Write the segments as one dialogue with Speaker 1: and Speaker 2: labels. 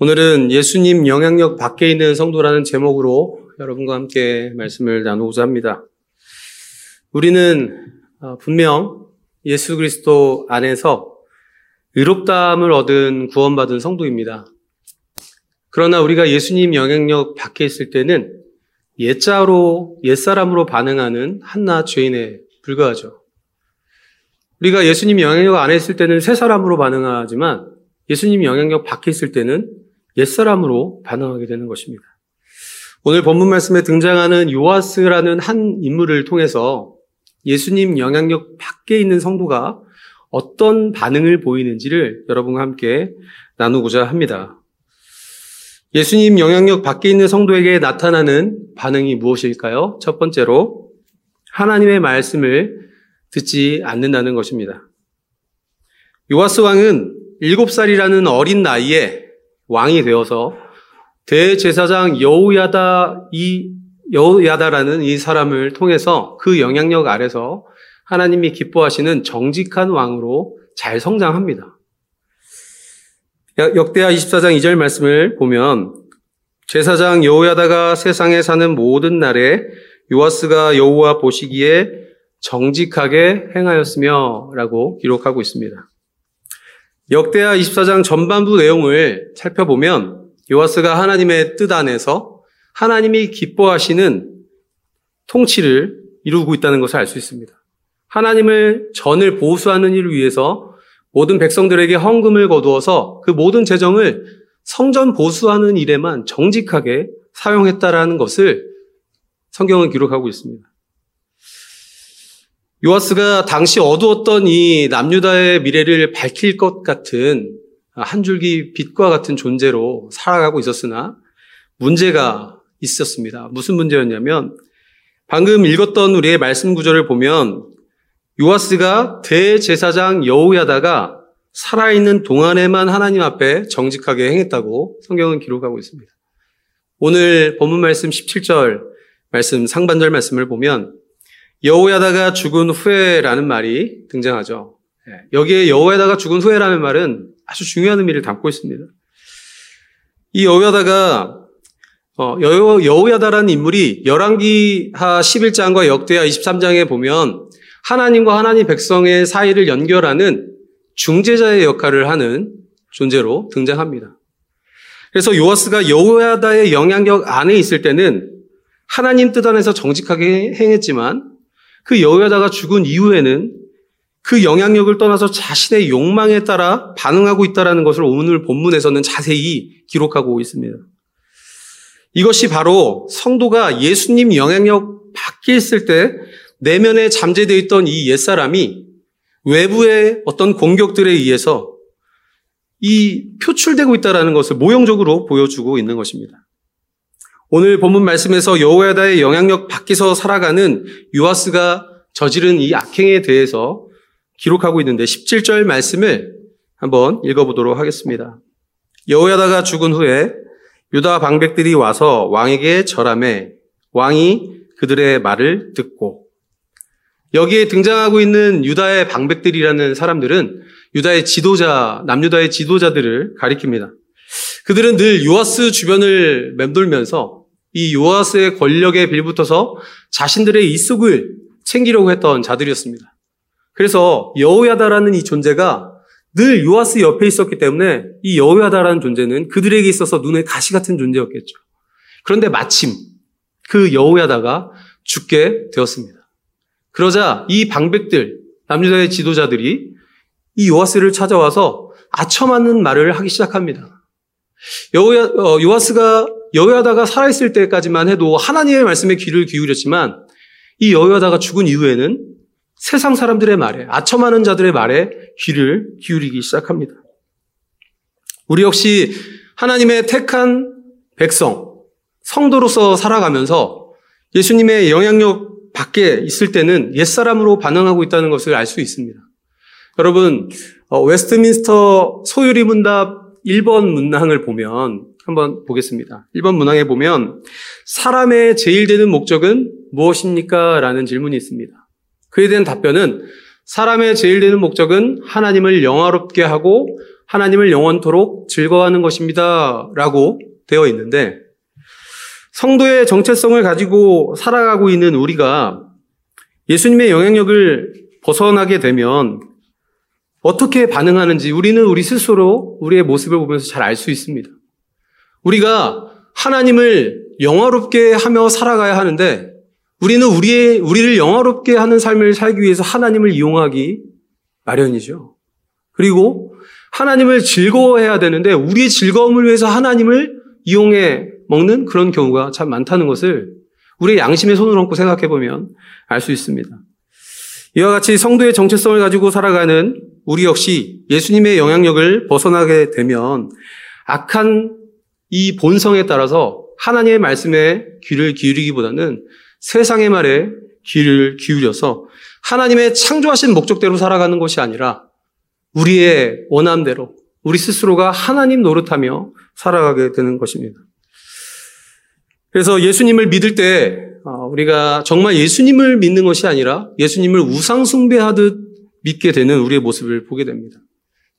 Speaker 1: 오늘은 예수님 영향력 밖에 있는 성도라는 제목으로 여러분과 함께 말씀을 나누고자 합니다. 우리는 어, 분명 예수 그리스도 안에서 의롭다함을 얻은 구원받은 성도입니다. 그러나 우리가 예수님 영향력 밖에 있을 때는 옛자로, 옛사람으로 반응하는 한낱 죄인에 불과하죠. 우리가 예수님 영향력 안에 있을 때는 새 사람으로 반응하지만 예수님 영향력 밖에 있을 때는 옛사람으로 반응하게 되는 것입니다. 오늘 본문 말씀에 등장하는 요아스라는 한 인물을 통해서 예수님 영향력 밖에 있는 성도가 어떤 반응을 보이는지를 여러분과 함께 나누고자 합니다. 예수님 영향력 밖에 있는 성도에게 나타나는 반응이 무엇일까요? 첫 번째로 하나님의 말씀을 듣지 않는다는 것입니다. 요아스 왕은 7살이라는 어린 나이에 왕이 되어서 대제사장 여우야다 이 여우야다라는 이 사람을 통해서 그 영향력 아래서 하나님이 기뻐하시는 정직한 왕으로 잘 성장합니다. 역대하 24장 2절 말씀을 보면 제사장 여우야다가 세상에 사는 모든 날에 요아스가 여우와 보시기에 정직하게 행하였으며 라고 기록하고 있습니다. 역대하 24장 전반부 내용을 살펴보면 요아스가 하나님의 뜻 안에서 하나님이 기뻐하시는 통치를 이루고 있다는 것을 알 수 있습니다. 하나님을 전을 보수하는 일을 위해서 모든 백성들에게 헌금을 거두어서 그 모든 재정을 성전 보수하는 일에만 정직하게 사용했다라는 것을 성경은 기록하고 있습니다. 요아스가 당시 어두웠던 이 남유다의 미래를 밝힐 것 같은 한 줄기 빛과 같은 존재로 살아가고 있었으나 문제가 있었습니다. 무슨 문제였냐면 방금 읽었던 우리의 말씀 구절을 보면 요아스가 대제사장 여우야다가 살아있는 동안에만 하나님 앞에 정직하게 행했다고 성경은 기록하고 있습니다. 오늘 본문 말씀 17절 말씀 상반절 말씀을 보면 여호야다가 죽은 후에라는 말이 등장하죠. 예, 여기에 여호야다가 죽은 후에라는 말은 아주 중요한 의미를 담고 있습니다. 이 여호야다가 어, 여호야다라는 인물이 열왕기하 11장과 역대하 23장에 보면 하나님과 하나님 백성의 사이를 연결하는 중재자의 역할을 하는 존재로 등장합니다. 그래서 요아스가 여호야다의 영향력 안에 있을 때는 하나님 뜻 안에서 정직하게 행했지만 그 여호야다가 죽은 이후에는 그 영향력을 떠나서 자신의 욕망에 따라 반응하고 있다는 것을 오늘 본문에서는 자세히 기록하고 있습니다. 이것이 바로 성도가 예수님 영향력 밖에 있을 때 내면에 잠재되어 있던 이 옛사람이 외부의 어떤 공격들에 의해서 이 표출되고 있다는 것을 모형적으로 보여주고 있는 것입니다. 오늘 본문 말씀에서 여호야다의 영향력 밖에서 살아가는 유아스가 저지른 이 악행에 대해서 기록하고 있는데 17절 말씀을 한번 읽어보도록 하겠습니다. 여호야다가 죽은 후에 유다 방백들이 와서 왕에게 절함해 왕이 그들의 말을 듣고 여기에 등장하고 있는 유다의 방백들이라는 사람들은 유다의 지도자, 남유다의 지도자들을 가리킵니다. 그들은 늘 요아스 주변을 맴돌면서 이 요아스의 권력에 빌붙어서 자신들의 이속을 챙기려고 했던 자들이었습니다. 그래서 여호야다라는 이 존재가 늘 요아스 옆에 있었기 때문에 이 여호야다라는 존재는 그들에게 있어서 눈에 가시 같은 존재였겠죠. 그런데 마침 그 여호야다가 죽게 되었습니다. 그러자 이 방백들, 남유다의 지도자들이 이 요아스를 찾아와서 아첨하는 말을 하기 시작합니다. 여호야, 어, 요아스가 여호야다가 살아있을 때까지만 해도 하나님의 말씀에 귀를 기울였지만 이 여호야다가 죽은 이후에는 세상 사람들의 말에 아첨하는 자들의 말에 귀를 기울이기 시작합니다. 우리 역시 하나님의 택한 백성, 성도로서 살아가면서 예수님의 영향력 밖에 있을 때는 옛사람으로 반응하고 있다는 것을 알 수 있습니다. 여러분, 어, 웨스트민스터 소요리 문답 1번 문항을 보면 한번 보겠습니다. 1번 문항에 보면 사람의 제일 되는 목적은 무엇입니까? 라는 질문이 있습니다. 그에 대한 답변은 사람의 제일 되는 목적은 하나님을 영화롭게 하고 하나님을 영원토록 즐거워하는 것입니다. 라고 되어 있는데 성도의 정체성을 가지고 살아가고 있는 우리가 예수님의 영향력을 벗어나게 되면 어떻게 반응하는지 우리는 우리 스스로 우리의 모습을 보면서 잘 알 수 있습니다. 우리가 하나님을 영화롭게 하며 살아가야 하는데 우리는 우리의, 우리를 영화롭게 하는 삶을 살기 위해서 하나님을 이용하기 마련이죠. 그리고 하나님을 즐거워해야 되는데 우리의 즐거움을 위해서 하나님을 이용해 먹는 그런 경우가 참 많다는 것을 우리의 양심의 손을 얹고 생각해 보면 알 수 있습니다. 이와 같이 성도의 정체성을 가지고 살아가는 우리 역시 예수님의 영향력을 벗어나게 되면 악한 이 본성에 따라서 하나님의 말씀에 귀를 기울이기보다는 세상의 말에 귀를 기울여서 하나님의 창조하신 목적대로 살아가는 것이 아니라 우리의 원함대로 우리 스스로가 하나님 노릇하며 살아가게 되는 것입니다. 그래서 예수님을 믿을 때 어, 우리가 정말 예수님을 믿는 것이 아니라 예수님을 우상숭배하듯 믿게 되는 우리의 모습을 보게 됩니다.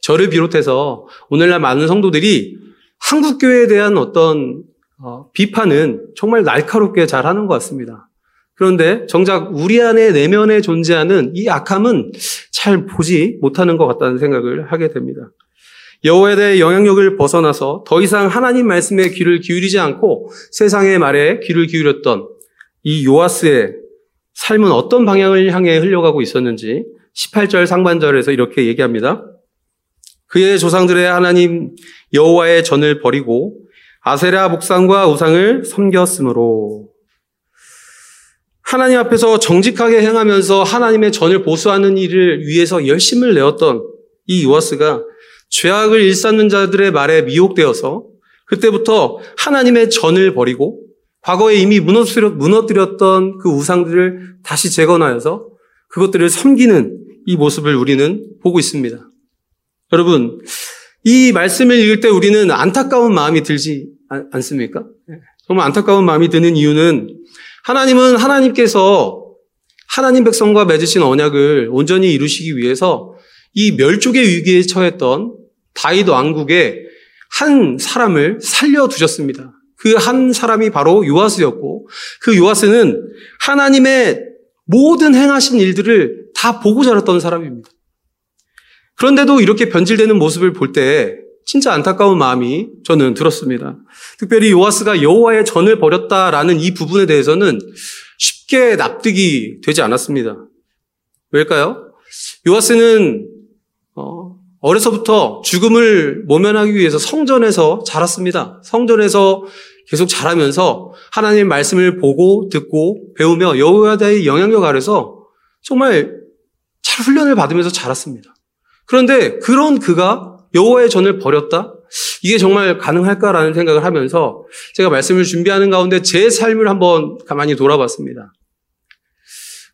Speaker 1: 저를 비롯해서 오늘날 많은 성도들이 한국 교회에 대한 어떤 어, 비판은 정말 날카롭게 잘 하는 것 같습니다. 그런데 정작 우리 안에 내면에 존재하는 이 악함은 잘 보지 못하는 것 같다는 생각을 하게 됩니다. 여호와에 대해 영향력을 벗어나서 더 이상 하나님 말씀에 귀를 기울이지 않고 세상의 말에 귀를 기울였던 이 요아스의 삶은 어떤 방향을 향해 흘러가고 있었는지 18절 상반절에서 이렇게 얘기합니다. 그의 조상들의 하나님 여호와의 전을 버리고 아세라 목상과 우상을 섬겼으므로 하나님 앞에서 정직하게 행하면서 하나님의 전을 보수하는 일을 위해서 열심을 내었던 이 요아스가 죄악을 일삼는 자들의 말에 미혹되어서 그때부터 하나님의 전을 버리고 과거에 이미 무너뜨렸던 그 우상들을 다시 재건하여서 그것들을 섬기는 이 모습을 우리는 보고 있습니다. 여러분, 이 말씀을 읽을 때 우리는 안타까운 마음이 들지 않습니까? 정말 안타까운 마음이 드는 이유는 하나님은 하나님께서 하나님 백성과 맺으신 언약을 온전히 이루시기 위해서 이 멸족의 위기에 처했던 다윗 왕국의 한 사람을 살려두셨습니다. 그 한 사람이 바로 요아스였고 그 요아스는 하나님의 모든 행하신 일들을 다 보고 자랐던 사람입니다. 그런데도 이렇게 변질되는 모습을 볼 때 진짜 안타까운 마음이 저는 들었습니다. 특별히 요아스가 여호와의 전을 버렸다라는 이 부분에 대해서는 쉽게 납득이 되지 않았습니다. 왜일까요? 요아스는 어, 어려서부터 죽음을 모면하기 위해서 성전에서 자랐습니다. 성전에서 계속 자라면서 하나님의 말씀을 보고 듣고 배우며 여호와의 영향력 아래서 정말 잘 훈련을 받으면서 자랐습니다. 그런데 그런 그가 여호와의 전을 버렸다? 이게 정말 가능할까라는 생각을 하면서 제가 말씀을 준비하는 가운데 제 삶을 한번 가만히 돌아봤습니다.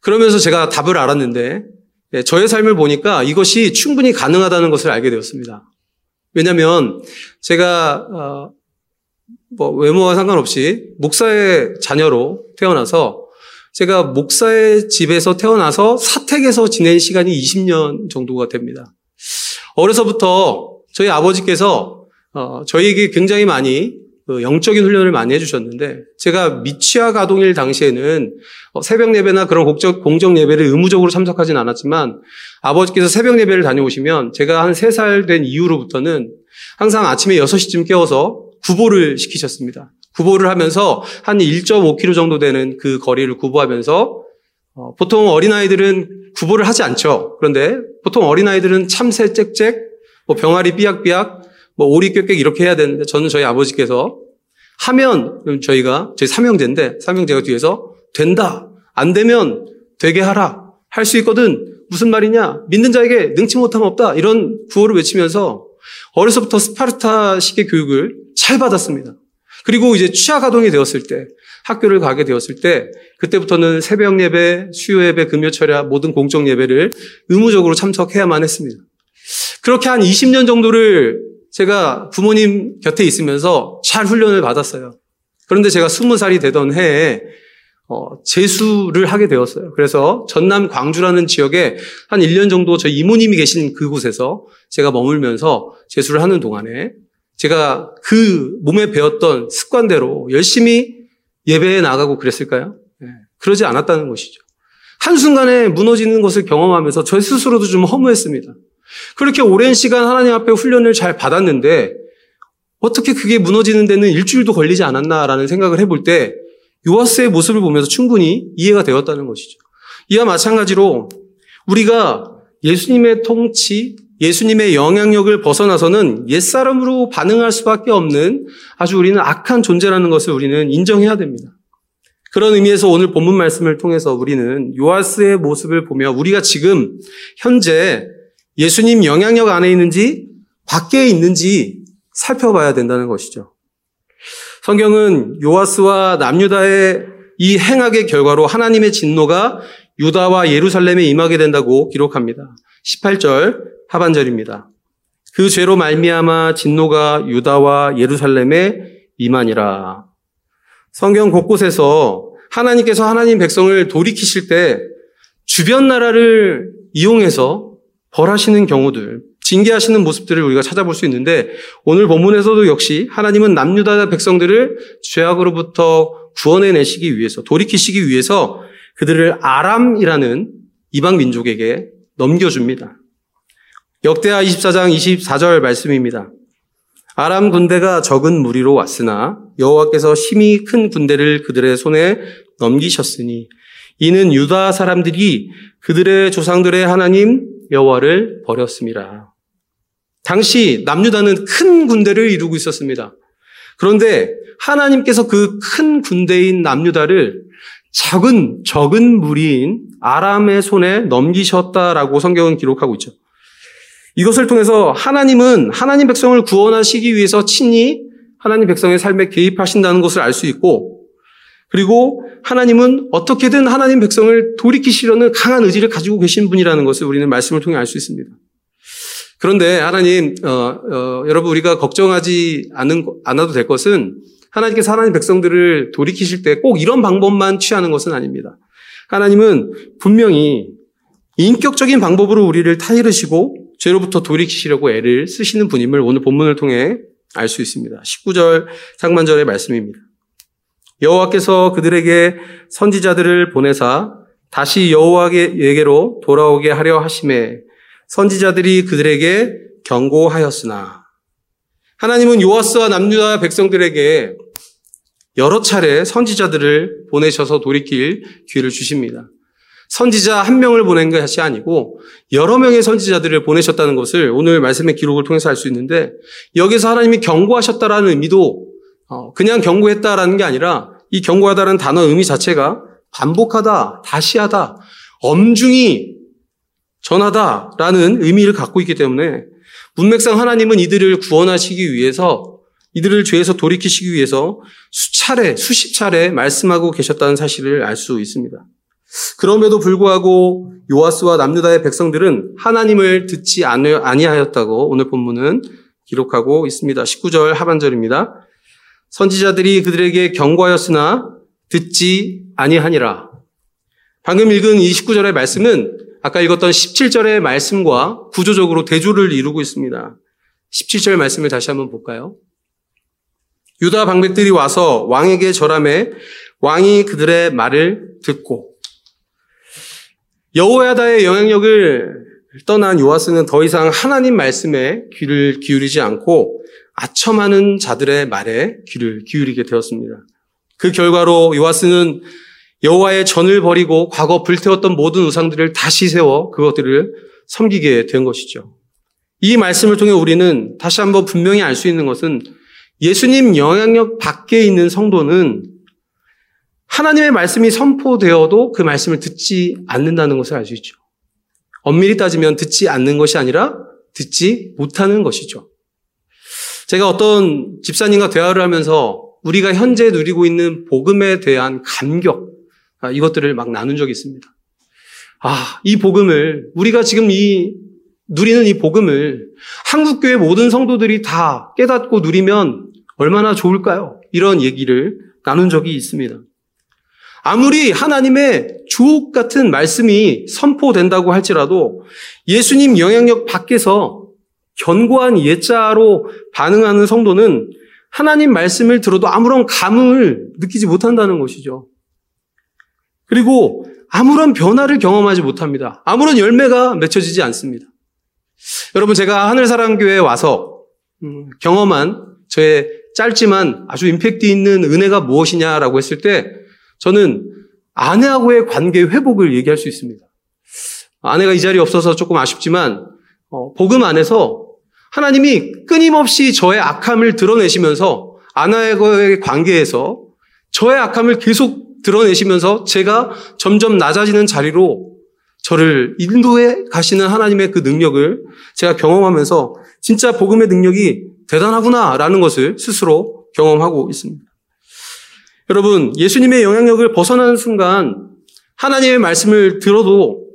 Speaker 1: 그러면서 제가 답을 알았는데 예, 저의 삶을 보니까 이것이 충분히 가능하다는 것을 알게 되었습니다. 왜냐하면 제가 어, 뭐 외모와 상관없이 목사의 자녀로 태어나서 제가 목사의 집에서 태어나서 사택에서 지낸 시간이 20년 정도가 됩니다. 어려서부터 저희 아버지께서 어, 저희에게 굉장히 많이 그 영적인 훈련을 많이 해주셨는데 제가 미취학 가동일 당시에는 어, 새벽 예배나 그런 공적, 예배를 의무적으로 참석하진 않았지만 아버지께서 새벽 예배를 다녀오시면 제가 한 3살 된 이후로부터는 항상 아침에 6시쯤 깨워서 구보를 시키셨습니다. 구보를 하면서 한 1.5km 정도 되는 그 거리를 구보하면서 어, 보통 어린아이들은 구보를 하지 않죠. 그런데 보통 어린아이들은 참새 짹짹, 뭐 병아리 삐약삐약, 뭐 오리 꾀꾀 이렇게 해야 되는데 저는 저희 아버지께서 하면 저희가 저희 삼형제인데 삼형제가 뒤에서 된다. 안 되면 되게 하라. 할 수 있거든. 무슨 말이냐? 믿는 자에게 능치 못함 없다. 이런 구호를 외치면서 어려서부터 스파르타식의 교육을 잘 받았습니다. 그리고 이제 취하 가동이 되었을 때 학교를 가게 되었을 때 그때부터는 새벽 예배, 수요 예배, 금요 철야 모든 공적 예배를 의무적으로 참석해야만 했습니다. 그렇게 한 20년 정도를 제가 부모님 곁에 있으면서 잘 훈련을 받았어요. 그런데 제가 20살이 되던 해에 어, 재수를 하게 되었어요. 그래서 전남 광주라는 지역에 한 1년 정도 저희 이모님이 계신 그곳에서 제가 머물면서 재수를 하는 동안에 제가 그 몸에 배웠던 습관대로 열심히 예배에 나가고 그랬을까요? 네, 그러지 않았다는 것이죠. 한순간에 무너지는 것을 경험하면서 저 스스로도 좀 허무했습니다. 그렇게 오랜 시간 하나님 앞에 훈련을 잘 받았는데 어떻게 그게 무너지는 데는 일주일도 걸리지 않았나라는 생각을 해볼 때 요하스의 모습을 보면서 충분히 이해가 되었다는 것이죠. 이와 마찬가지로 우리가 예수님의 통치, 예수님의 영향력을 벗어나서는 옛사람으로 반응할 수밖에 없는 아주 우리는 악한 존재라는 것을 우리는 인정해야 됩니다. 그런 의미에서 오늘 본문 말씀을 통해서 우리는 요하스의 모습을 보며 우리가 지금 현재 예수님 영향력 안에 있는지 밖에 있는지 살펴봐야 된다는 것이죠. 성경은 요아스와 남유다의 이 행악의 결과로 하나님의 진노가 유다와 예루살렘에 임하게 된다고 기록합니다. 18절 하반절입니다. 그 죄로 말미암아 진노가 유다와 예루살렘에 임하니라. 성경 곳곳에서 하나님께서 하나님 백성을 돌이키실 때 주변 나라를 이용해서 벌하시는 경우들, 징계하시는 모습들을 우리가 찾아볼 수 있는데 오늘 본문에서도 역시 하나님은 남유다 백성들을 죄악으로부터 구원해 내시기 위해서 돌이키시기 위해서 그들을 아람이라는 이방 민족에게 넘겨줍니다. 역대하 24장 24절 말씀입니다. 아람 군대가 적은 무리로 왔으나 여호와께서 심히 큰 군대를 그들의 손에 넘기셨으니 이는 유다 사람들이 그들의 조상들의 하나님 여호와를 버렸습니다. 당시 남유다는 큰 군대를 이루고 있었습니다. 그런데 하나님께서 그 큰 군대인 남유다를 작은 적은 무리인 아람의 손에 넘기셨다라고 성경은 기록하고 있죠. 이것을 통해서 하나님은 하나님 백성을 구원하시기 위해서 친히 하나님 백성의 삶에 개입하신다는 것을 알 수 있고 그리고 하나님은 어떻게든 하나님 백성을 돌이키시려는 강한 의지를 가지고 계신 분이라는 것을 우리는 말씀을 통해 알 수 있습니다. 그런데 하나님, 어, 어, 여러분 우리가 걱정하지 않은, 않아도 될 것은 하나님께서 하나님 백성들을 돌이키실 때 꼭 이런 방법만 취하는 것은 아닙니다. 하나님은 분명히 인격적인 방법으로 우리를 타이르시고 죄로부터 돌이키시려고 애를 쓰시는 분임을 오늘 본문을 통해 알 수 있습니다. 19절 상반절의 말씀입니다. 여호와께서 그들에게 선지자들을 보내사 다시 여호와에게로 돌아오게 하려 하심에 선지자들이 그들에게 경고하였으나 하나님은 요아스와 남유다 백성들에게 여러 차례 선지자들을 보내셔서 돌이킬 기회를 주십니다. 선지자 한 명을 보낸 것이 아니고 여러 명의 선지자들을 보내셨다는 것을 오늘 말씀의 기록을 통해서 알 수 있는데 여기서 하나님이 경고하셨다라는 의미도 어, 그냥 경고했다라는 게 아니라 이 경고하다라는 단어 의미 자체가 반복하다, 다시 하다, 엄중히 전하다라는 의미를 갖고 있기 때문에 문맥상 하나님은 이들을 구원하시기 위해서 이들을 죄에서 돌이키시기 위해서 수차례, 수십 차례 말씀하고 계셨다는 사실을 알 수 있습니다. 그럼에도 불구하고 요아스와 남유다의 백성들은 하나님을 듣지 아니하였다고 오늘 본문은 기록하고 있습니다. 19절 하반절입니다. 선지자들이 그들에게 경고하였으나 듣지 아니하니라. 방금 읽은 29절의 말씀은 아까 읽었던 17절의 말씀과 구조적으로 대조를 이루고 있습니다. 17절 말씀을 다시 한번 볼까요? 유다 방백들이 와서 왕에게 절함해 왕이 그들의 말을 듣고 여호야다의 영향력을 떠난 요아스는 더 이상 하나님 말씀에 귀를 기울이지 않고 아첨하는 자들의 말에 귀를 기울이게 되었습니다. 그 결과로 요아스는 여호와의 전을 버리고 과거 불태웠던 모든 우상들을 다시 세워 그것들을 섬기게 된 것이죠. 이 말씀을 통해 우리는 다시 한번 분명히 알 수 있는 것은 예수님 영향력 밖에 있는 성도는 하나님의 말씀이 선포되어도 그 말씀을 듣지 않는다는 것을 알 수 있죠. 엄밀히 따지면 듣지 않는 것이 아니라 듣지 못하는 것이죠. 제가 어떤 집사님과 대화를 하면서 우리가 현재 누리고 있는 복음에 대한 감격, 아, 이것들을 막 나눈 적이 있습니다. 아, 이 복음을, 우리가 지금 이, 누리는 이 복음을 한국교회 모든 성도들이 다 깨닫고 누리면 얼마나 좋을까요? 이런 얘기를 나눈 적이 있습니다. 아무리 하나님의 주옥 같은 말씀이 선포된다고 할지라도 예수님 영향력 밖에서 견고한 예자로 반응하는 성도는 하나님 말씀을 들어도 아무런 감흥을 느끼지 못한다는 것이죠. 그리고 아무런 변화를 경험하지 못합니다. 아무런 열매가 맺혀지지 않습니다. 여러분, 제가 하늘사랑교회에 와서 음, 경험한 저의 짧지만 아주 임팩트 있는 은혜가 무엇이냐라고 했을 때 저는 아내하고의 관계 회복을 얘기할 수 있습니다. 아내가 이 자리에 없어서 조금 아쉽지만 어, 복음 안에서 하나님이 끊임없이 저의 악함을 드러내시면서 아내와의 관계에서 저의 악함을 계속 드러내시면서 제가 점점 낮아지는 자리로 저를 인도해 가시는 하나님의 그 능력을 제가 경험하면서 진짜 복음의 능력이 대단하구나라는 것을 스스로 경험하고 있습니다. 여러분, 예수님의 영향력을 벗어나는 순간 하나님의 말씀을 들어도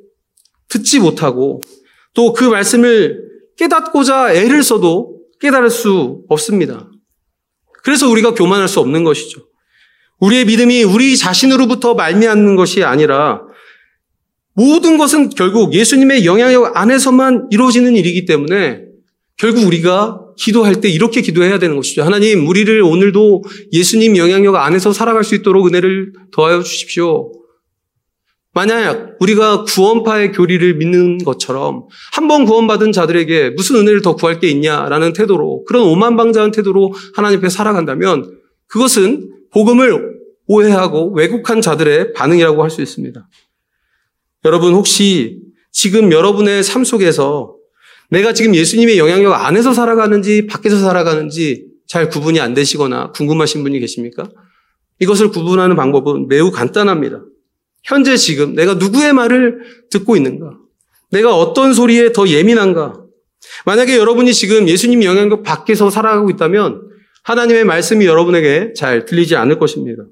Speaker 1: 듣지 못하고 또 그 말씀을 깨닫고자 애를 써도 깨달을 수 없습니다. 그래서 우리가 교만할 수 없는 것이죠. 우리의 믿음이 우리 자신으로부터 말미암는 것이 아니라 모든 것은 결국 예수님의 영향력 안에서만 이루어지는 일이기 때문에 결국 우리가 기도할 때 이렇게 기도해야 되는 것이죠. 하나님, 우리를 오늘도 예수님 영향력 안에서 살아갈 수 있도록 은혜를 더하여 주십시오. 만약 우리가 구원파의 교리를 믿는 것처럼 한 번 구원받은 자들에게 무슨 은혜를 더 구할 게 있냐라는 태도로 그런 오만방자한 태도로 하나님 앞에 살아간다면 그것은 복음을 오해하고 왜곡한 자들의 반응이라고 할 수 있습니다. 여러분 혹시 지금 여러분의 삶 속에서 내가 지금 예수님의 영향력 안에서 살아가는지 밖에서 살아가는지 잘 구분이 안 되시거나 궁금하신 분이 계십니까? 이것을 구분하는 방법은 매우 간단합니다. 현재 지금 내가 누구의 말을 듣고 있는가? 내가 어떤 소리에 더 예민한가? 만약에 여러분이 지금 예수님 영향력 밖에서 살아가고 있다면 하나님의 말씀이 여러분에게 잘 들리지 않을 것입니다.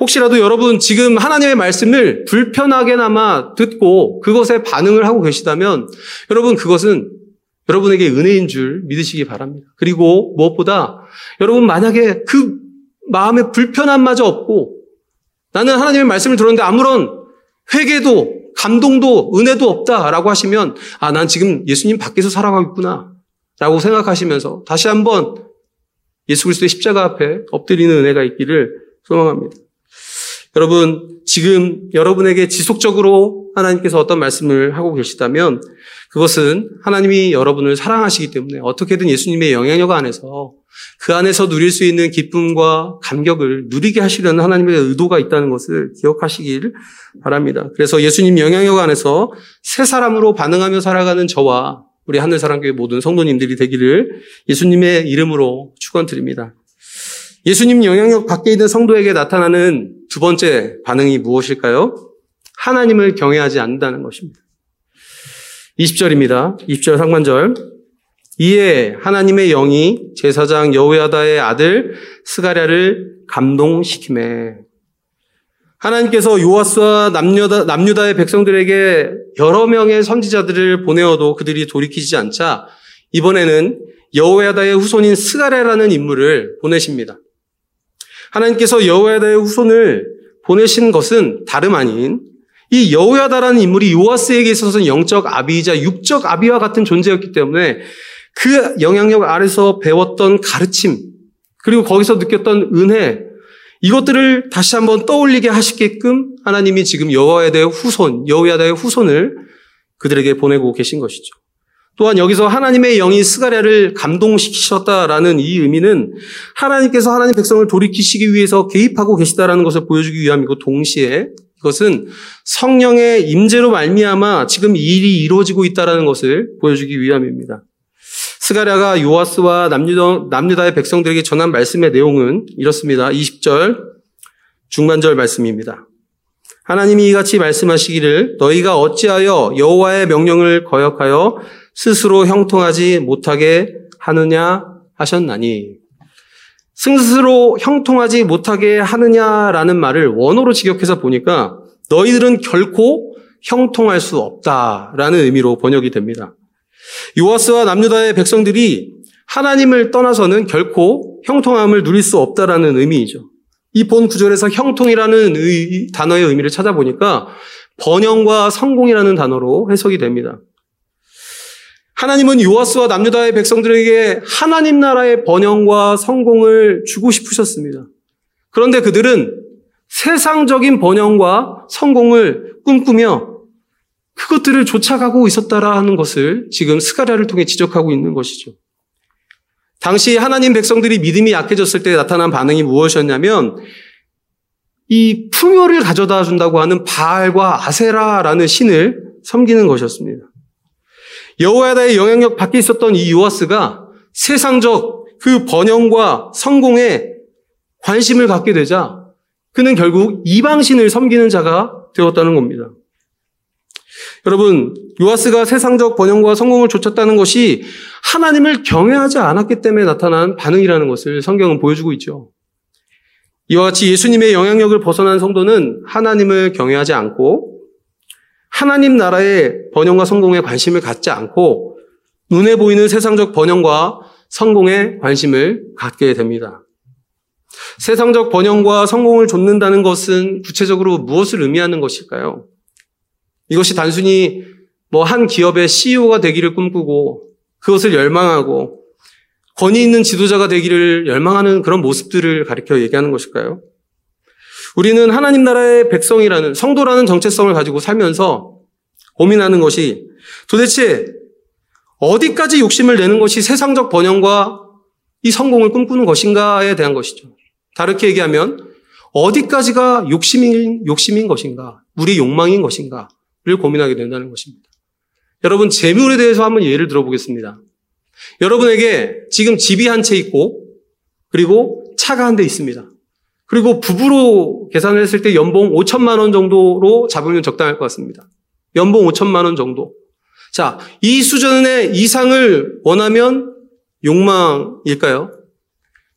Speaker 1: 혹시라도 여러분 지금 하나님의 말씀을 불편하게나마 듣고 그것에 반응을 하고 계시다면 여러분 그것은 여러분에게 은혜인 줄 믿으시기 바랍니다. 그리고 무엇보다 여러분 만약에 그 마음에 불편함마저 없고 나는 하나님의 말씀을 들었는데 아무런 회개도 감동도 은혜도 없다라고 하시면 아 난 지금 예수님 밖에서 살아가고 있구나 라고 생각하시면서 다시 한번 예수 그리스도의 십자가 앞에 엎드리는 은혜가 있기를 소망합니다. 여러분, 지금 여러분에게 지속적으로 하나님께서 어떤 말씀을 하고 계시다면 그것은 하나님이 여러분을 사랑하시기 때문에 어떻게든 예수님의 영향력 안에서 그 안에서 누릴 수 있는 기쁨과 감격을 누리게 하시려는 하나님의 의도가 있다는 것을 기억하시길 바랍니다. 그래서 예수님 영향력 안에서 새 사람으로 반응하며 살아가는 저와 우리 하늘사랑교회 모든 성도님들이 되기를 예수님의 이름으로 축원드립니다. 예수님 영향력 밖에 있는 성도에게 나타나는 두 번째 반응이 무엇일까요? 하나님을 경외하지 않는다는 것입니다. 20절입니다. 20절 상반절. 이에 하나님의 영이 제사장 여호야다의 아들 스가랴를 감동시키매 하나님께서 요아스와 남유다, 남유다의 백성들에게 여러 명의 선지자들을 보내어도 그들이 돌이키지 않자 이번에는 여호야다의 후손인 스가랴라는 인물을 보내십니다. 하나님께서 여호야다의 후손을 보내신 것은 다름 아닌 이 여호야다라는 인물이 요아스에게 있어서는 영적 아비이자 육적 아비와 같은 존재였기 때문에 그 영향력 아래서 배웠던 가르침 그리고 거기서 느꼈던 은혜 이것들을 다시 한번 떠올리게 하시게끔 하나님이 지금 여호야다의 후손 여호야다의 후손을 그들에게 보내고 계신 것이죠. 또한 여기서 하나님의 영이 스가랴를 감동시키셨다라는 이 의미는 하나님께서 하나님 백성을 돌이키시기 위해서 개입하고 계시다라는 것을 보여주기 위함이고 동시에 이것은 성령의 임재로 말미암아 지금 일이 이루어지고 있다라는 것을 보여주기 위함입니다. 스가랴가 요아스와 남유다, 남유다 의 백성들에게 전한 말씀의 내용은 이렇습니다. 20절 중반절 말씀입니다. 하나님이 이같이 말씀하시기를 너희가 어찌하여 여호와의 명령을 거역하여 스스로 형통하지 못하게 하느냐 하셨나니 스스로 형통하지 못하게 하느냐라는 말을 원어로 직역해서 보니까 너희들은 결코 형통할 수 없다라는 의미로 번역이 됩니다. 요아스와 남유다의 백성들이 하나님을 떠나서는 결코 형통함을 누릴 수 없다라는 의미이죠. 이 본 구절에서 형통이라는 의, 단어의 의미를 찾아보니까 번영과 성공이라는 단어로 해석이 됩니다. 하나님은 요아스와 남유다의 백성들에게 하나님 나라의 번영과 성공을 주고 싶으셨습니다. 그런데 그들은 세상적인 번영과 성공을 꿈꾸며 그것들을 쫓아가고 있었다라는 것을 지금 스가랴를 통해 지적하고 있는 것이죠. 당시 하나님 백성들이 믿음이 약해졌을 때 나타난 반응이 무엇이었냐면 이 풍요를 가져다 준다고 하는 바알과 아세라라는 신을 섬기는 것이었습니다. 여호야다의 영향력 밖에 있었던 이 요아스가 세상적 그 번영과 성공에 관심을 갖게 되자 그는 결국 이방신을 섬기는 자가 되었다는 겁니다. 여러분, 요아스가 세상적 번영과 성공을 쫓았다는 것이 하나님을 경외하지 않았기 때문에 나타난 반응이라는 것을 성경은 보여주고 있죠. 이와 같이 예수님의 영향력을 벗어난 성도는 하나님을 경외하지 않고 하나님 나라의 번영과 성공에 관심을 갖지 않고 눈에 보이는 세상적 번영과 성공에 관심을 갖게 됩니다. 세상적 번영과 성공을 좇는다는 것은 구체적으로 무엇을 의미하는 것일까요? 이것이 단순히 뭐 한 기업의 CEO가 되기를 꿈꾸고 그것을 열망하고 권위 있는 지도자가 되기를 열망하는 그런 모습들을 가리켜 얘기하는 것일까요? 우리는 하나님 나라의 백성이라는 성도라는 정체성을 가지고 살면서 고민하는 것이 도대체 어디까지 욕심을 내는 것이 세상적 번영과 이 성공을 꿈꾸는 것인가에 대한 것이죠. 다르게 얘기하면 어디까지가 욕심인, 욕심인 것인가, 우리 욕망인 것인가를 고민하게 된다는 것입니다. 여러분, 재물에 대해서 한번 예를 들어보겠습니다. 여러분에게 지금 집이 한 채 있고, 그리고 차가 한 대 있습니다. 그리고 부부로 계산을 했을 때 연봉 5천만 원 정도로 잡으면 적당할 것 같습니다. 연봉 5천만 원 정도. 자, 이 수준의 이상을 원하면 욕망일까요?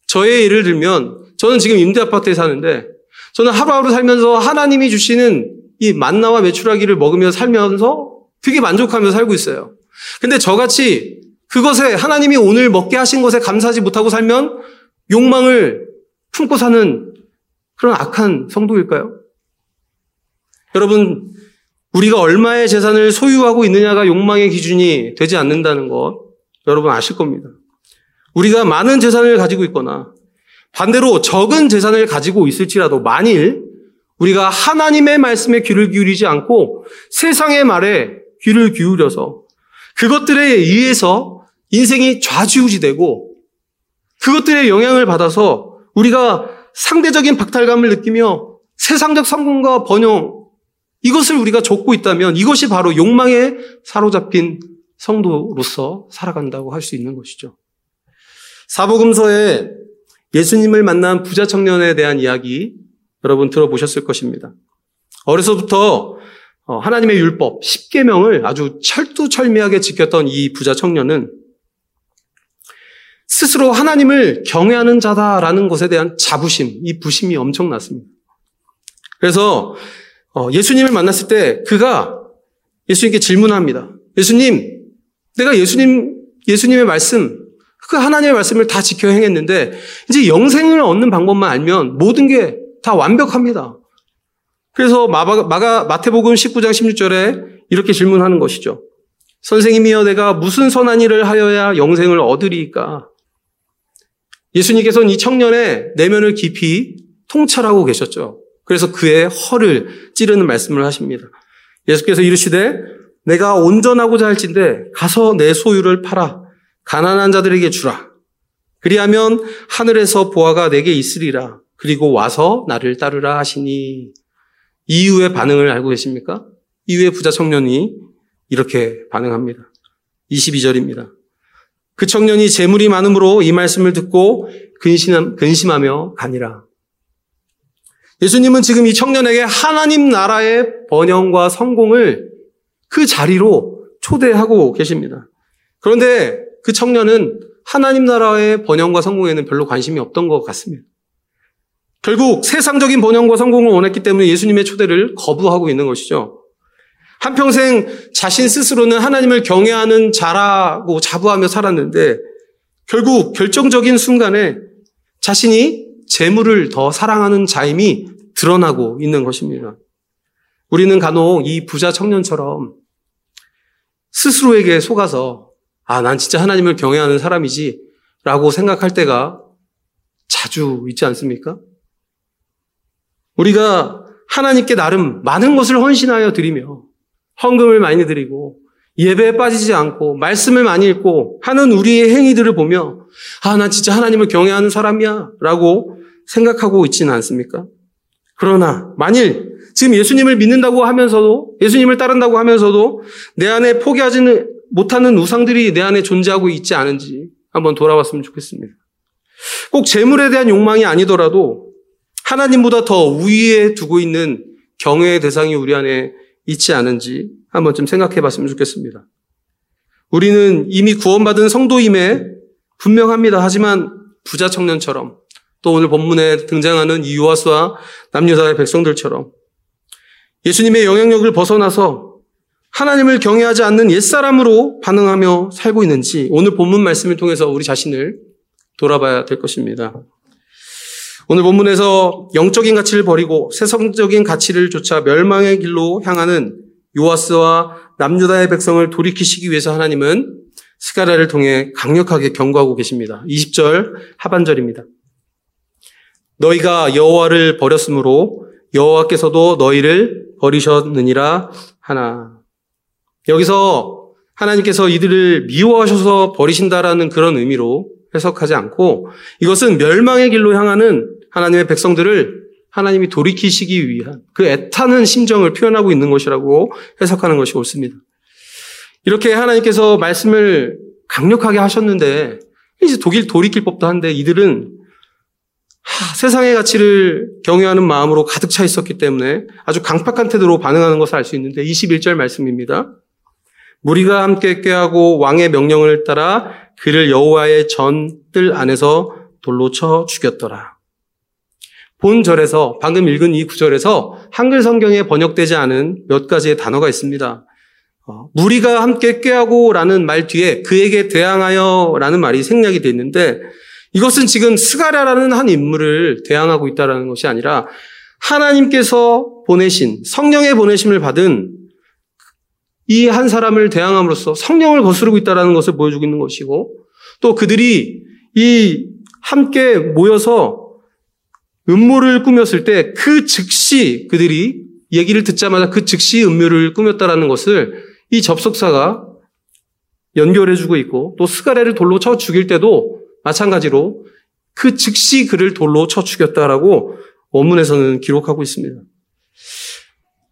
Speaker 1: 저의 예를 들면 저는 지금 임대 아파트에 사는데 저는 하루하루 살면서 하나님이 주시는 이 만나와 메추라기를 먹으며 살면서 되게 만족하며 살고 있어요. 근데 저같이 그것에 하나님이 오늘 먹게 하신 것에 감사하지 못하고 살면 욕망을 품고 사는 그런 악한 성도일까요? 여러분, 우리가 얼마의 재산을 소유하고 있느냐가 욕망의 기준이 되지 않는다는 것 여러분 아실 겁니다. 우리가 많은 재산을 가지고 있거나 반대로 적은 재산을 가지고 있을지라도 만일 우리가 하나님의 말씀에 귀를 기울이지 않고 세상의 말에 귀를 기울여서 그것들에 의해서 인생이 좌지우지되고 그것들의 영향을 받아서 우리가 상대적인 박탈감을 느끼며 세상적 성공과 번영 이것을 우리가 좇고 있다면 이것이 바로 욕망에 사로잡힌 성도로서 살아간다고 할 수 있는 것이죠. 사복음서에 예수님을 만난 부자 청년에 대한 이야기 여러분 들어보셨을 것입니다. 어려서부터 어, 하나님의 율법 10계명을 아주 철두철미하게 지켰던 이 부자 청년은 스스로 하나님을 경외하는 자다라는 것에 대한 자부심, 이 부심이 엄청났습니다. 그래서 어, 예수님을 만났을 때 그가 예수님께 질문합니다. 예수님, 내가 예수님, 예수님의 말씀, 그 하나님의 말씀을 다 지켜 행했는데 이제 영생을 얻는 방법만 알면 모든 게 다 완벽합니다. 그래서 마가, 마가, 마태복음 19장 16절에 이렇게 질문하는 것이죠. 선생님이여 내가 무슨 선한 일을 하여야 영생을 얻으리까? 예수님께서는 이 청년의 내면을 깊이 통찰하고 계셨죠. 그래서 그의 허를 찌르는 말씀을 하십니다. 예수께서 이르시되 내가 온전하고자 할진대 가서 내 소유를 팔아 가난한 자들에게 주라. 그리하면 하늘에서 보아가 내게 있으리라. 그리고 와서 나를 따르라 하시니 이후의 반응을 알고 계십니까? 이후에 부자 청년이 이렇게 반응합니다. 22절입니다. 그 청년이 재물이 많으므로 이 말씀을 듣고 근심, 근심하 며 가니라. 예수님은 지금 이 청년에게 하나님 나라의 번영과 성공을 그 자리로 초대하고 계십니다. 그런데 그 청년은 하나님 나라의 번영과 성공에는 별로 관심이 없던 것 같습니다. 결국 세상적인 번영과 성공을 원했기 때문에 예수님의 초대를 거부하고 있는 것이죠. 한평생 자신 스스로는 하나님을 경외하는 자라고 자부하며 살았는데 결국 결정적인 순간에 자신이 재물을 더 사랑하는 자임이 드러나고 있는 것입니다. 우리는 간혹 이 부자 청년처럼 스스로에게 속아서 아, 난 진짜 하나님을 경외하는 사람이지 라고 생각할 때가 자주 있지 않습니까? 우리가 하나님께 나름 많은 것을 헌신하여 드리며 헌금을 많이 드리고 예배에 빠지지 않고 말씀을 많이 읽고 하는 우리의 행위들을 보며 아, 난 진짜 하나님을 경외하는 사람이야 라고 생각하고 있지는 않습니까? 그러나 만일 지금 예수님을 믿는다고 하면서도 예수님을 따른다고 하면서도 내 안에 포기하지는 못하는 우상들이 내 안에 존재하고 있지 않은지 한번 돌아봤으면 좋겠습니다. 꼭 재물에 대한 욕망이 아니더라도 하나님보다 더 우위에 두고 있는 경외의 대상이 우리 안에 있지 않은지 한번 좀 생각해 봤으면 좋겠습니다. 우리는 이미 구원받은 성도임에 분명합니다. 하지만 부자 청년처럼 또 오늘 본문에 등장하는 이유아스와 남유다의 백성들처럼 예수님의 영향력을 벗어나서 하나님을 경외하지 않는 옛사람으로 반응하며 살고 있는지 오늘 본문 말씀을 통해서 우리 자신을 돌아봐야 될 것입니다. 오늘 본문에서 영적인 가치를 버리고 세상적인 가치를 쫓아 멸망의 길로 향하는 요아스와 남유다의 백성을 돌이키시기 위해서 하나님은 스가랴를 통해 강력하게 경고하고 계십니다. 20절 하반절입니다. 너희가 여호와를 버렸으므로 여호와께서도 너희를 버리셨느니라 하나. 여기서 하나님께서 이들을 미워하셔서 버리신다라는 그런 의미로 해석하지 않고 이것은 멸망의 길로 향하는 하나님의 백성들을 하나님이 돌이키시기 위한 그 애타는 심정을 표현하고 있는 것이라고 해석하는 것이 옳습니다. 이렇게 하나님께서 말씀을 강력하게 하셨는데 이제 독일 돌이킬 법도 한데 이들은 하, 세상의 가치를 경외하는 마음으로 가득 차 있었기 때문에 아주 강팍한 태도로 반응하는 것을 알 수 있는데 21절 말씀입니다. 무리가 함께 꾀하고 왕의 명령을 따라 그를 여호와의 전 뜰 안에서 돌로 쳐 죽였더라. 본 절에서 방금 읽은 이 구절에서 한글 성경에 번역되지 않은 몇 가지의 단어가 있습니다. 어, 무리가 함께 꾀하고라는 말 뒤에 그에게 대항하여라는 말이 생략이 되어 있는데 이것은 지금 스가랴라는 한 인물을 대항하고 있다는 것이 아니라 하나님께서 보내신 성령의 보내심을 받은 이 한 사람을 대항함으로써 성령을 거스르고 있다는 것을 보여주고 있는 것이고 또 그들이 이 함께 모여서 음모를 꾸몄을 때 그 즉시 그들이 얘기를 듣자마자 그 즉시 음모를 꾸몄다라는 것을 이 접속사가 연결해주고 있고 또 스가랴를 돌로 쳐 죽일 때도 마찬가지로 그 즉시 그를 돌로 쳐 죽였다라고 원문에서는 기록하고 있습니다.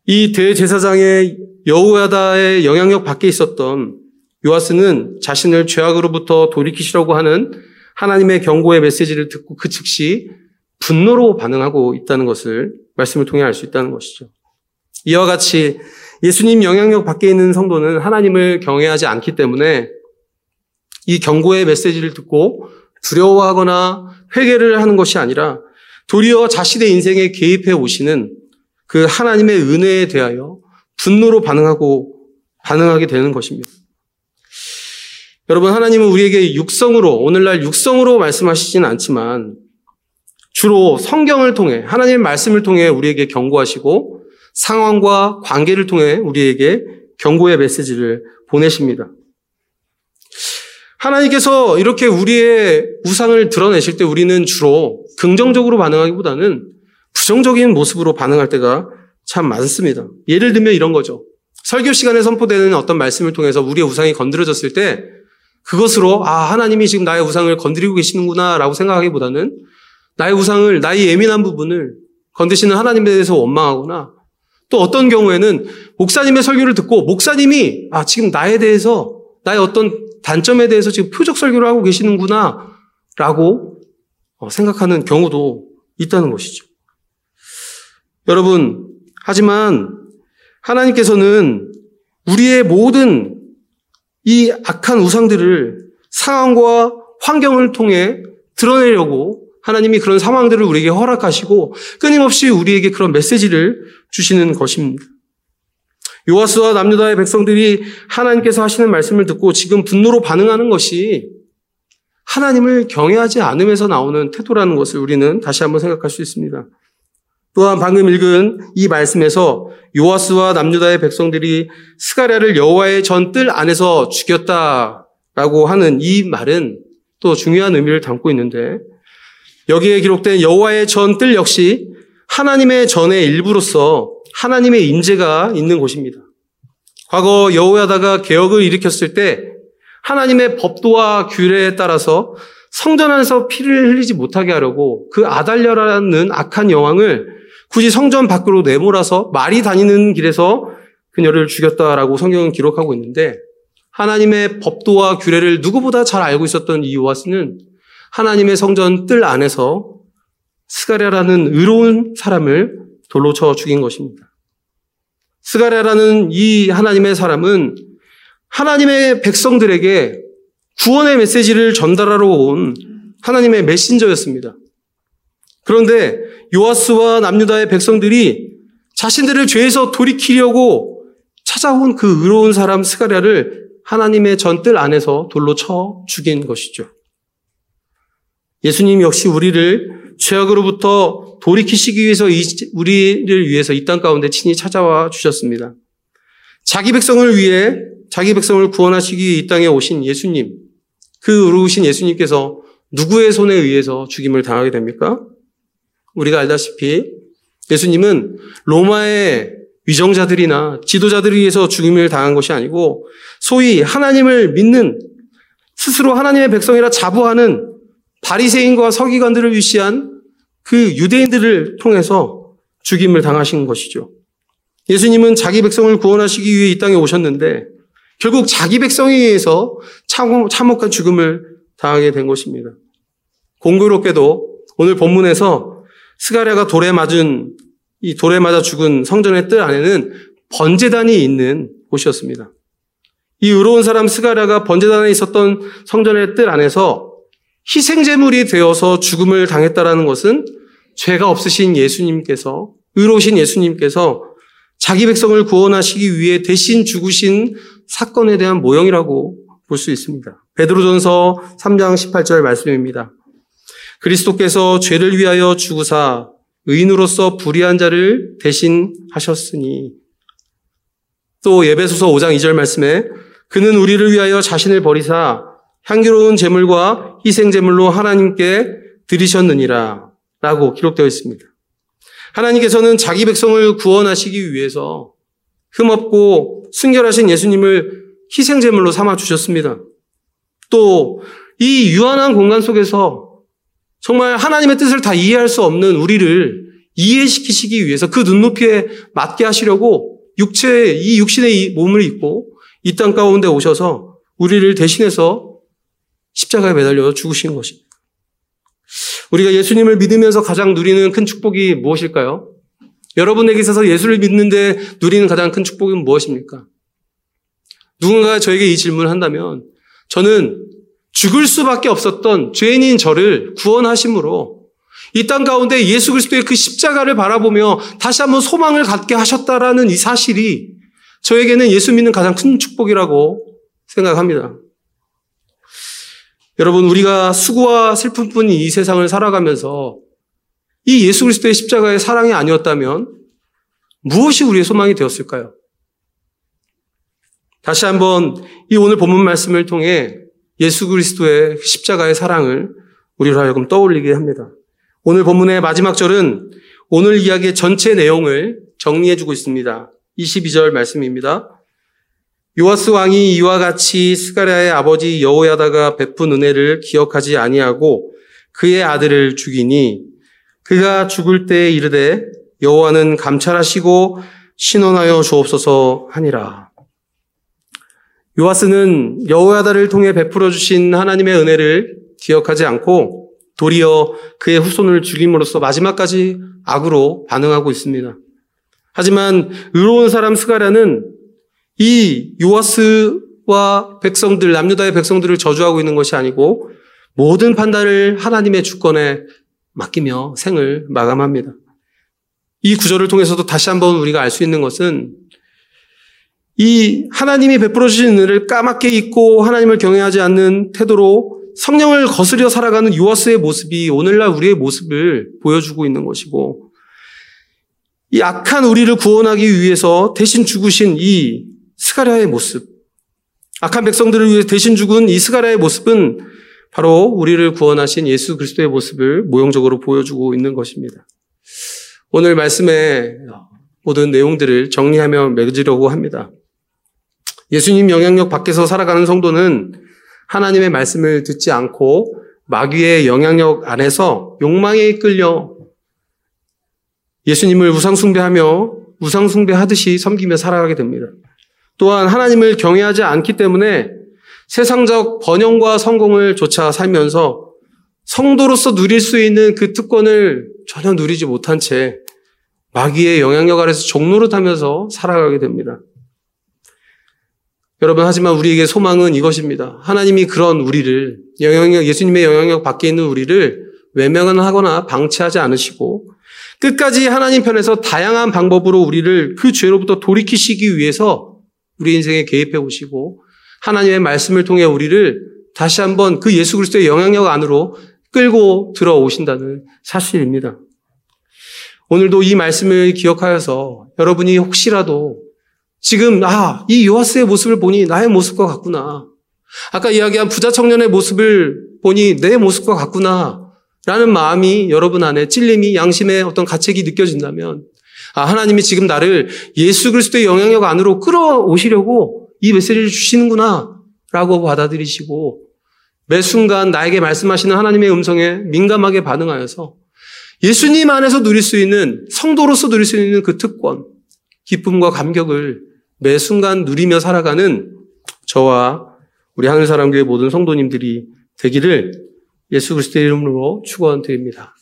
Speaker 1: 이 대제사장의 여우야다의 영향력 밖에 있었던 요아스는 자신을 죄악으로부터 돌이키시려고 하는 하나님의 경고의 메시지를 듣고 그 즉시 분노로 반응하고 있다는 것을 말씀을 통해 알 수 있다는 것이죠. 이와 같이 예수님 영향력 밖에 있는 성도는 하나님을 경외하지 않기 때문에 이 경고의 메시지를 듣고 두려워하거나 회개를 하는 것이 아니라 도리어 자신의 인생에 개입해 오시는 그 하나님의 은혜에 대하여 분노로 반응하고 반응하게 되는 것입니다. 여러분, 하나님은 우리에게 육성으로, 오늘날 육성으로 말씀하시지는 않지만 주로 성경을 통해, 하나님의 말씀을 통해 우리에게 경고하시고 상황과 관계를 통해 우리에게 경고의 메시지를 보내십니다. 하나님께서 이렇게 우리의 우상을 드러내실 때 우리는 주로 긍정적으로 반응하기보다는 부정적인 모습으로 반응할 때가 참 많습니다. 예를 들면 이런 거죠. 설교 시간에 선포되는 어떤 말씀을 통해서 우리의 우상이 건드려졌을 때 그것으로 아 하나님이 지금 나의 우상을 건드리고 계시는구나라고 생각하기보다는 나의 우상을 나의 예민한 부분을 건드시는 하나님에 대해서 원망하거나 또 어떤 경우에는 목사님의 설교를 듣고 목사님이 아 지금 나에 대해서 나의 어떤 단점에 대해서 지금 표적 설교를 하고 계시는구나 라고 어, 생각하는 경우도 있다는 것이죠. 여러분, 하지만 하나님께서는 우리의 모든 이 악한 우상들을 상황과 환경을 통해 드러내려고 하나님이 그런 상황들을 우리에게 허락하시고 끊임없이 우리에게 그런 메시지를 주시는 것입니다. 요아스와 남유다의 백성들이 하나님께서 하시는 말씀을 듣고 지금 분노로 반응하는 것이 하나님을 경외하지 않음에서 나오는 태도라는 것을 우리는 다시 한번 생각할 수 있습니다. 또한 방금 읽은 이 말씀에서 요아스와 남유다의 백성들이 스가랴를 여호와의 전 뜰 안에서 죽였다라고 하는 이 말은 또 중요한 의미를 담고 있는데 여기에 기록된 여호와의 전 뜰 역시 하나님의 전의 일부로서 하나님의 임재가 있는 곳입니다. 과거 여호야다가 개혁을 일으켰을 때 하나님의 법도와 규례에 따라서 성전 안에서 피를 흘리지 못하게 하려고 그 아달랴라는 악한 여왕을 굳이 성전 밖으로 내몰아서 말이 다니는 길에서 그녀를 죽였다라고 성경은 기록하고 있는데 하나님의 법도와 규례를 누구보다 잘 알고 있었던 이 요아스는 하나님의 성전 뜰 안에서 스가랴라는 의로운 사람을 돌로 쳐 죽인 것입니다. 스가랴라는 이 하나님의 사람은 하나님의 백성들에게 구원의 메시지를 전달하러 온 하나님의 메신저였습니다. 그런데 요아스와 남유다의 백성들이 자신들을 죄에서 돌이키려고 찾아온 그 의로운 사람 스가랴를 하나님의 전뜰 안에서 돌로 쳐 죽인 것이죠. 예수님 역시 우리를 죄악으로부터 돌이키시기 위해서 우리를 위해서 이 땅 가운데 친히 찾아와 주셨습니다. 자기 백성을 위해 자기 백성을 구원하시기 위해 이 땅에 오신 예수님, 그 의로우신 예수님께서 누구의 손에 의해서 죽임을 당하게 됩니까? 우리가 알다시피 예수님은 로마의 위정자들이나 지도자들에 의해서 죽임을 당한 것이 아니고 소위 하나님을 믿는 스스로 하나님의 백성이라 자부하는 바리새인과 서기관들을 위시한 그 유대인들을 통해서 죽임을 당하신 것이죠. 예수님은 자기 백성을 구원하시기 위해 이 땅에 오셨는데 결국 자기 백성에 의해서 참혹한 죽음을 당하게 된 것입니다. 공교롭게도 오늘 본문에서 스가랴가 돌에 맞은 이 돌에 맞아 죽은 성전의 뜰 안에는 번제단이 있는 곳이었습니다. 이 의로운 사람 스가랴가 번제단에 있었던 성전의 뜰 안에서 희생 제물이 되어서 죽음을 당했다라는 것은 죄가 없으신 예수님께서 의로우신 예수님께서 자기 백성을 구원하시기 위해 대신 죽으신 사건에 대한 모형이라고 볼 수 있습니다. 베드로전서 3장 18절 말씀입니다. 그리스도께서 죄를 위하여 죽으사 의인으로서 불의한 자를 대신하셨으니 또 예배소서 5장 2절 말씀에 그는 우리를 위하여 자신을 버리사 향기로운 제물과 희생 제물로 하나님께 드리셨느니라 라고 기록되어 있습니다. 하나님께서는 자기 백성을 구원하시기 위해서 흠없고 순결하신 예수님을 희생 제물로 삼아 주셨습니다. 또 이 유한한 공간 속에서 정말 하나님의 뜻을 다 이해할 수 없는 우리를 이해시키시기 위해서 그 눈높이에 맞게 하시려고 육체, 이 육신의 몸을 입고 이 땅 가운데 오셔서 우리를 대신해서 십자가에 매달려 죽으신 것입니다. 우리가 예수님을 믿으면서 가장 누리는 큰 축복이 무엇일까요? 여러분에게 있어서 예수를 믿는데 누리는 가장 큰 축복은 무엇입니까? 누군가 저에게 이 질문을 한다면 저는 죽을 수밖에 없었던 죄인인 저를 구원하심으로 이 땅 가운데 예수 그리스도의 그 십자가를 바라보며 다시 한번 소망을 갖게 하셨다라는 이 사실이 저에게는 예수 믿는 가장 큰 축복이라고 생각합니다. 여러분, 우리가 수고와 슬픔뿐인 이 세상을 살아가면서 이 예수 그리스도의 십자가의 사랑이 아니었다면 무엇이 우리의 소망이 되었을까요? 다시 한번 이 오늘 본문 말씀을 통해 예수 그리스도의 십자가의 사랑을 우리로 하여금 떠올리게 합니다. 오늘 본문의 마지막 절은 오늘 이야기의 전체 내용을 정리해 주고 있습니다. 22절 말씀입니다. 요아스 왕이 이와 같이 스가랴의 아버지 여호야다가 베푼 은혜를 기억하지 아니하고 그의 아들을 죽이니 그가 죽을 때에 이르되 여호와는 감찰하시고 신원하여 주옵소서 하니라. 요아스는 여호야다를 통해 베풀어 주신 하나님의 은혜를 기억하지 않고 도리어 그의 후손을 죽임으로써 마지막까지 악으로 반응하고 있습니다. 하지만 의로운 사람 스가랴는 이 요아스와 백성들, 남유다의 백성들을 저주하고 있는 것이 아니고 모든 판단을 하나님의 주권에 맡기며 생을 마감합니다. 이 구절을 통해서도 다시 한번 우리가 알 수 있는 것은 이 하나님이 베풀어 주신 은혜를 까맣게 잊고 하나님을 경외하지 않는 태도로 성령을 거스려 살아가는 요하스의 모습이 오늘날 우리의 모습을 보여주고 있는 것이고 이 악한 우리를 구원하기 위해서 대신 죽으신 이 스가랴의 모습 악한 백성들을 위해 대신 죽은 이 스가랴의 모습은 바로 우리를 구원하신 예수 그리스도의 모습을 모형적으로 보여주고 있는 것입니다. 오늘 말씀의 모든 내용들을 정리하며 맺으려고 합니다. 예수님 영향력 밖에서 살아가는 성도는 하나님의 말씀을 듣지 않고 마귀의 영향력 안에서 욕망에 이끌려 예수님을 우상숭배하며 우상숭배하듯이 섬기며 살아가게 됩니다. 또한 하나님을 경외하지 않기 때문에 세상적 번영과 성공을 조차 살면서 성도로서 누릴 수 있는 그 특권을 전혀 누리지 못한 채 마귀의 영향력 아래서 종로를 타면서 살아가게 됩니다. 여러분, 하지만 우리에게 소망은 이것입니다. 하나님이 그런 우리를, 영향력, 예수님의 영향력 밖에 있는 우리를 외면하거나 방치하지 않으시고, 끝까지 하나님 편에서 다양한 방법으로 우리를 그 죄로부터 돌이키시기 위해서 우리 인생에 개입해 오시고, 하나님의 말씀을 통해 우리를 다시 한번 그 예수 그리스도의 영향력 안으로 끌고 들어오신다는 사실입니다. 오늘도 이 말씀을 기억하여서 여러분이 혹시라도 지금 아, 이 요하스의 모습을 보니 나의 모습과 같구나. 아까 이야기한 부자 청년의 모습을 보니 내 모습과 같구나. 라는 마음이 여러분 안에 찔림이 양심의 어떤 가책이 느껴진다면 아, 하나님이 지금 나를 예수 그리스도의 영향력 안으로 끌어오시려고 이 메시지를 주시는구나. 라고 받아들이시고 매 순간 나에게 말씀하시는 하나님의 음성에 민감하게 반응하여서 예수님 안에서 누릴 수 있는 성도로서 누릴 수 있는 그 특권, 기쁨과 감격을 매 순간 누리며 살아가는 저와 우리 하늘사람교회 모든 성도님들이 되기를 예수 그리스도의 이름으로 축원드립니다.